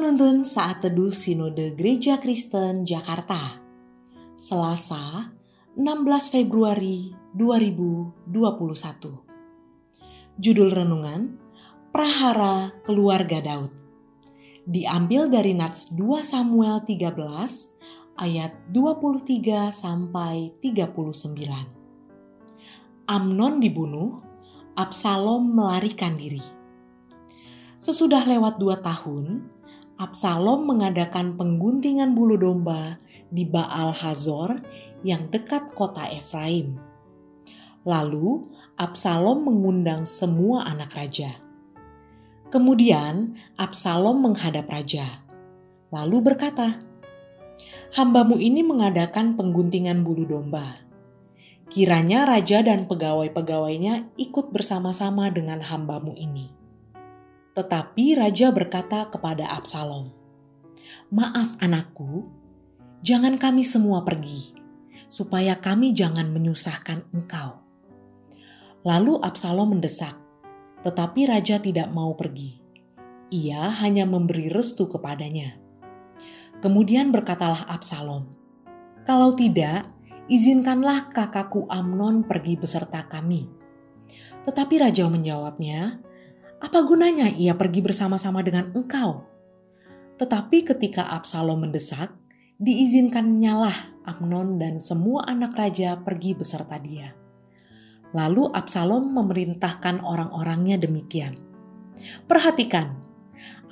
Penuntun Saat Teduh Sinode Gereja Kristen Jakarta. Selasa 16 Februari 2021 Judul Renungan Prahara Keluarga Daud. Diambil dari Nats 2 Samuel 13 ayat 23 sampai 39 Amnon dibunuh, Absalom melarikan diri. Sesudah lewat dua tahun, Absalom mengadakan pengguntingan bulu domba di Baal Hazor yang dekat kota Efraim. Lalu Absalom mengundang semua anak raja. Kemudian Absalom menghadap raja, lalu berkata, "Hambamu ini mengadakan pengguntingan bulu domba. Kiranya raja dan pegawai-pegawainya ikut bersama-sama dengan hambamu ini." Tetapi raja berkata kepada Absalom, "Maaf, anakku, jangan kami semua pergi, supaya kami jangan menyusahkan engkau." Lalu Absalom mendesak, tetapi raja tidak mau pergi. Ia hanya memberi restu kepadanya. Kemudian berkatalah Absalom, "Kalau tidak, izinkanlah kakakku Amnon pergi beserta kami." Tetapi raja menjawabnya, apa gunanya ia pergi bersama-sama dengan engkau? Tetapi ketika Absalom mendesak, diizinkannya lah Amnon dan semua anak raja pergi beserta dia. Lalu Absalom memerintahkan orang-orangnya demikian. Perhatikan,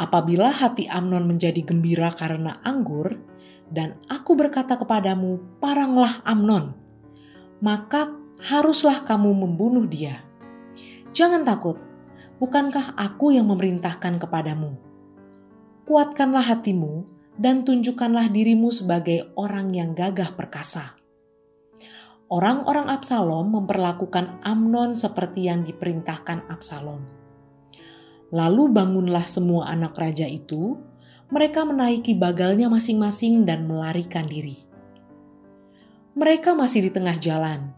apabila hati Amnon menjadi gembira karena anggur, dan aku berkata kepadamu, paranglah Amnon, maka haruslah kamu membunuh dia. Jangan takut, bukankah aku yang memerintahkan kepadamu? Kuatkanlah hatimu dan tunjukkanlah dirimu sebagai orang yang gagah perkasa. Orang-orang Absalom memperlakukan Amnon seperti yang diperintahkan Absalom. Lalu bangunlah semua anak raja itu, mereka menaiki bagalnya masing-masing dan melarikan diri. Mereka masih di tengah jalan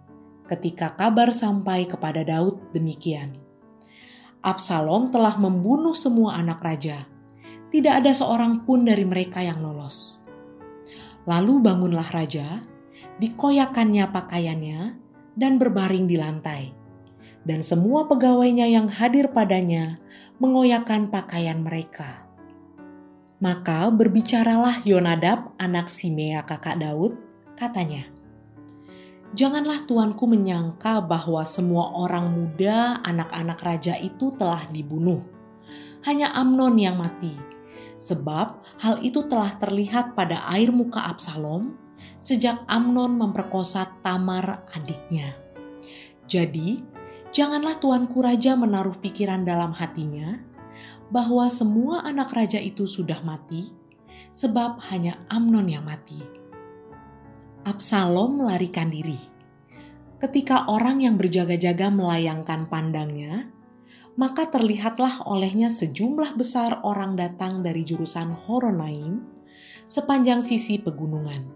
ketika kabar sampai kepada Daud demikian. Absalom telah membunuh semua anak raja. Tidak ada seorang pun dari mereka yang lolos. Lalu bangunlah raja, dikoyakannya pakaiannya, dan berbaring di lantai. Dan semua pegawainya yang hadir padanya mengoyakkan pakaian mereka. Maka berbicaralah Yonadab anak Simea kakak Daud, katanya, Janganlah tuanku menyangka bahwa semua orang muda, anak-anak raja itu telah dibunuh. Hanya Amnon yang mati, sebab hal itu telah terlihat pada air muka Absalom sejak Amnon memperkosa Tamar adiknya. Jadi, janganlah tuanku raja menaruh pikiran dalam hatinya bahwa semua anak raja itu sudah mati, sebab hanya Amnon yang mati Absalom melarikan diri. Ketika orang yang berjaga-jaga melayangkan pandangnya, maka terlihatlah olehnya sejumlah besar orang datang dari jurusan Horonaim sepanjang sisi pegunungan.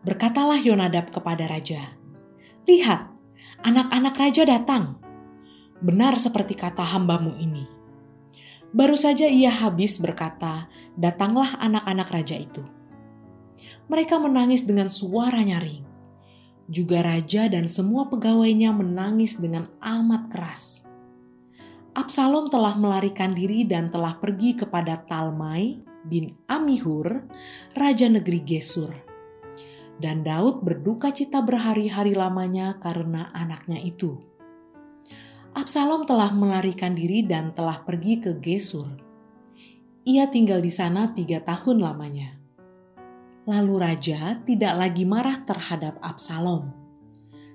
Berkatalah Yonadab kepada raja, "Lihat, anak-anak raja datang. Benar seperti kata hambamu ini." Baru saja ia habis berkata, "Datanglah anak-anak raja itu." Mereka menangis dengan suara nyaring. Juga raja dan semua pegawainya menangis dengan amat keras. Absalom telah melarikan diri dan telah pergi kepada Talmai bin Amihur, raja negeri Gesur. Dan Daud berduka cita berhari-hari lamanya karena anaknya itu. Absalom telah melarikan diri dan telah pergi ke Gesur. Ia tinggal di sana tiga tahun lamanya. Lalu raja tidak lagi marah terhadap Absalom,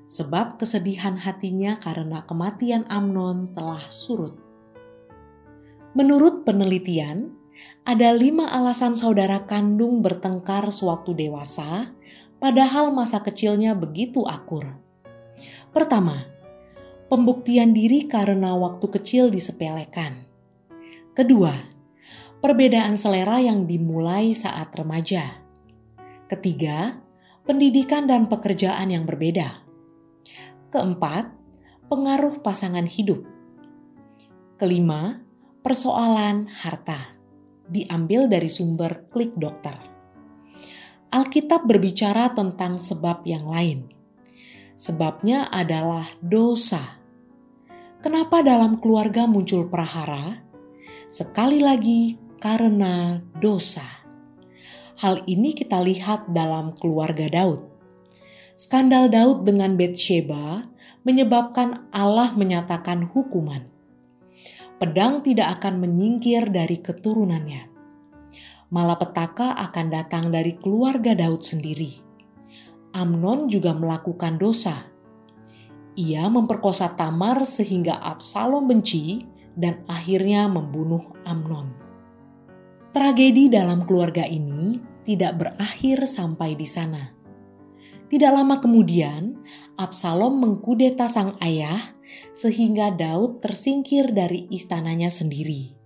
sebab kesedihan hatinya karena kematian Amnon telah surut. Menurut penelitian, ada lima alasan saudara kandung bertengkar sewaktu dewasa, padahal masa kecilnya begitu akur. Pertama, pembuktian diri karena waktu kecil disepelekan. Kedua, perbedaan selera yang dimulai saat remaja. Ketiga, pendidikan dan pekerjaan yang berbeda. Keempat, pengaruh pasangan hidup. Kelima, persoalan harta. diambil dari sumber klik dokter. Alkitab berbicara tentang sebab yang lain. Sebabnya adalah dosa. Kenapa dalam keluarga muncul prahara? Sekali lagi, karena dosa. Hal ini kita lihat dalam keluarga Daud. Skandal Daud dengan Bathsheba menyebabkan Allah menyatakan hukuman. Pedang tidak akan menyingkir dari keturunannya. Malapetaka akan datang dari keluarga Daud sendiri. Amnon juga melakukan dosa. Ia memperkosa Tamar sehingga Absalom benci dan akhirnya membunuh Amnon. Tragedi dalam keluarga ini tidak berakhir sampai di sana. Tidak lama kemudian, Absalom mengkudeta sang ayah sehingga Daud tersingkir dari istananya sendiri.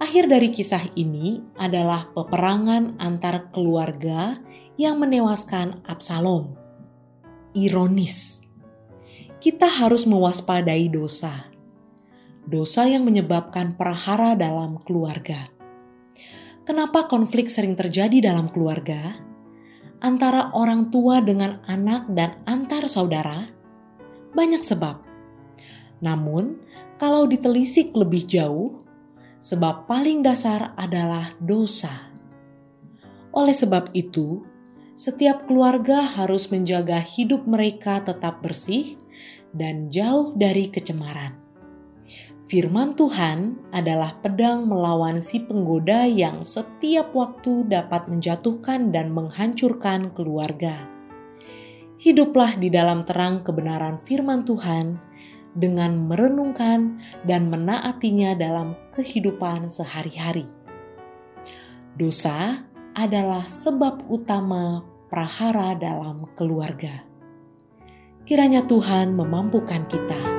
Akhir dari kisah ini adalah peperangan antar keluarga yang menewaskan Absalom. Ironis, kita harus mewaspadai dosa. Dosa yang menyebabkan perhara dalam keluarga. Kenapa konflik sering terjadi dalam keluarga? antara orang tua dengan anak dan antar saudara? Banyak sebab. Namun, kalau ditelisik lebih jauh, sebab paling dasar adalah dosa. Oleh sebab itu, setiap keluarga harus menjaga hidup mereka tetap bersih dan jauh dari kecemaran. Firman Tuhan adalah pedang melawan si penggoda yang setiap waktu dapat menjatuhkan dan menghancurkan keluarga. Hiduplah di dalam terang kebenaran firman Tuhan dengan merenungkan dan menaatinya dalam kehidupan sehari-hari. Dosa adalah sebab utama prahara dalam keluarga. Kiranya Tuhan memampukan kita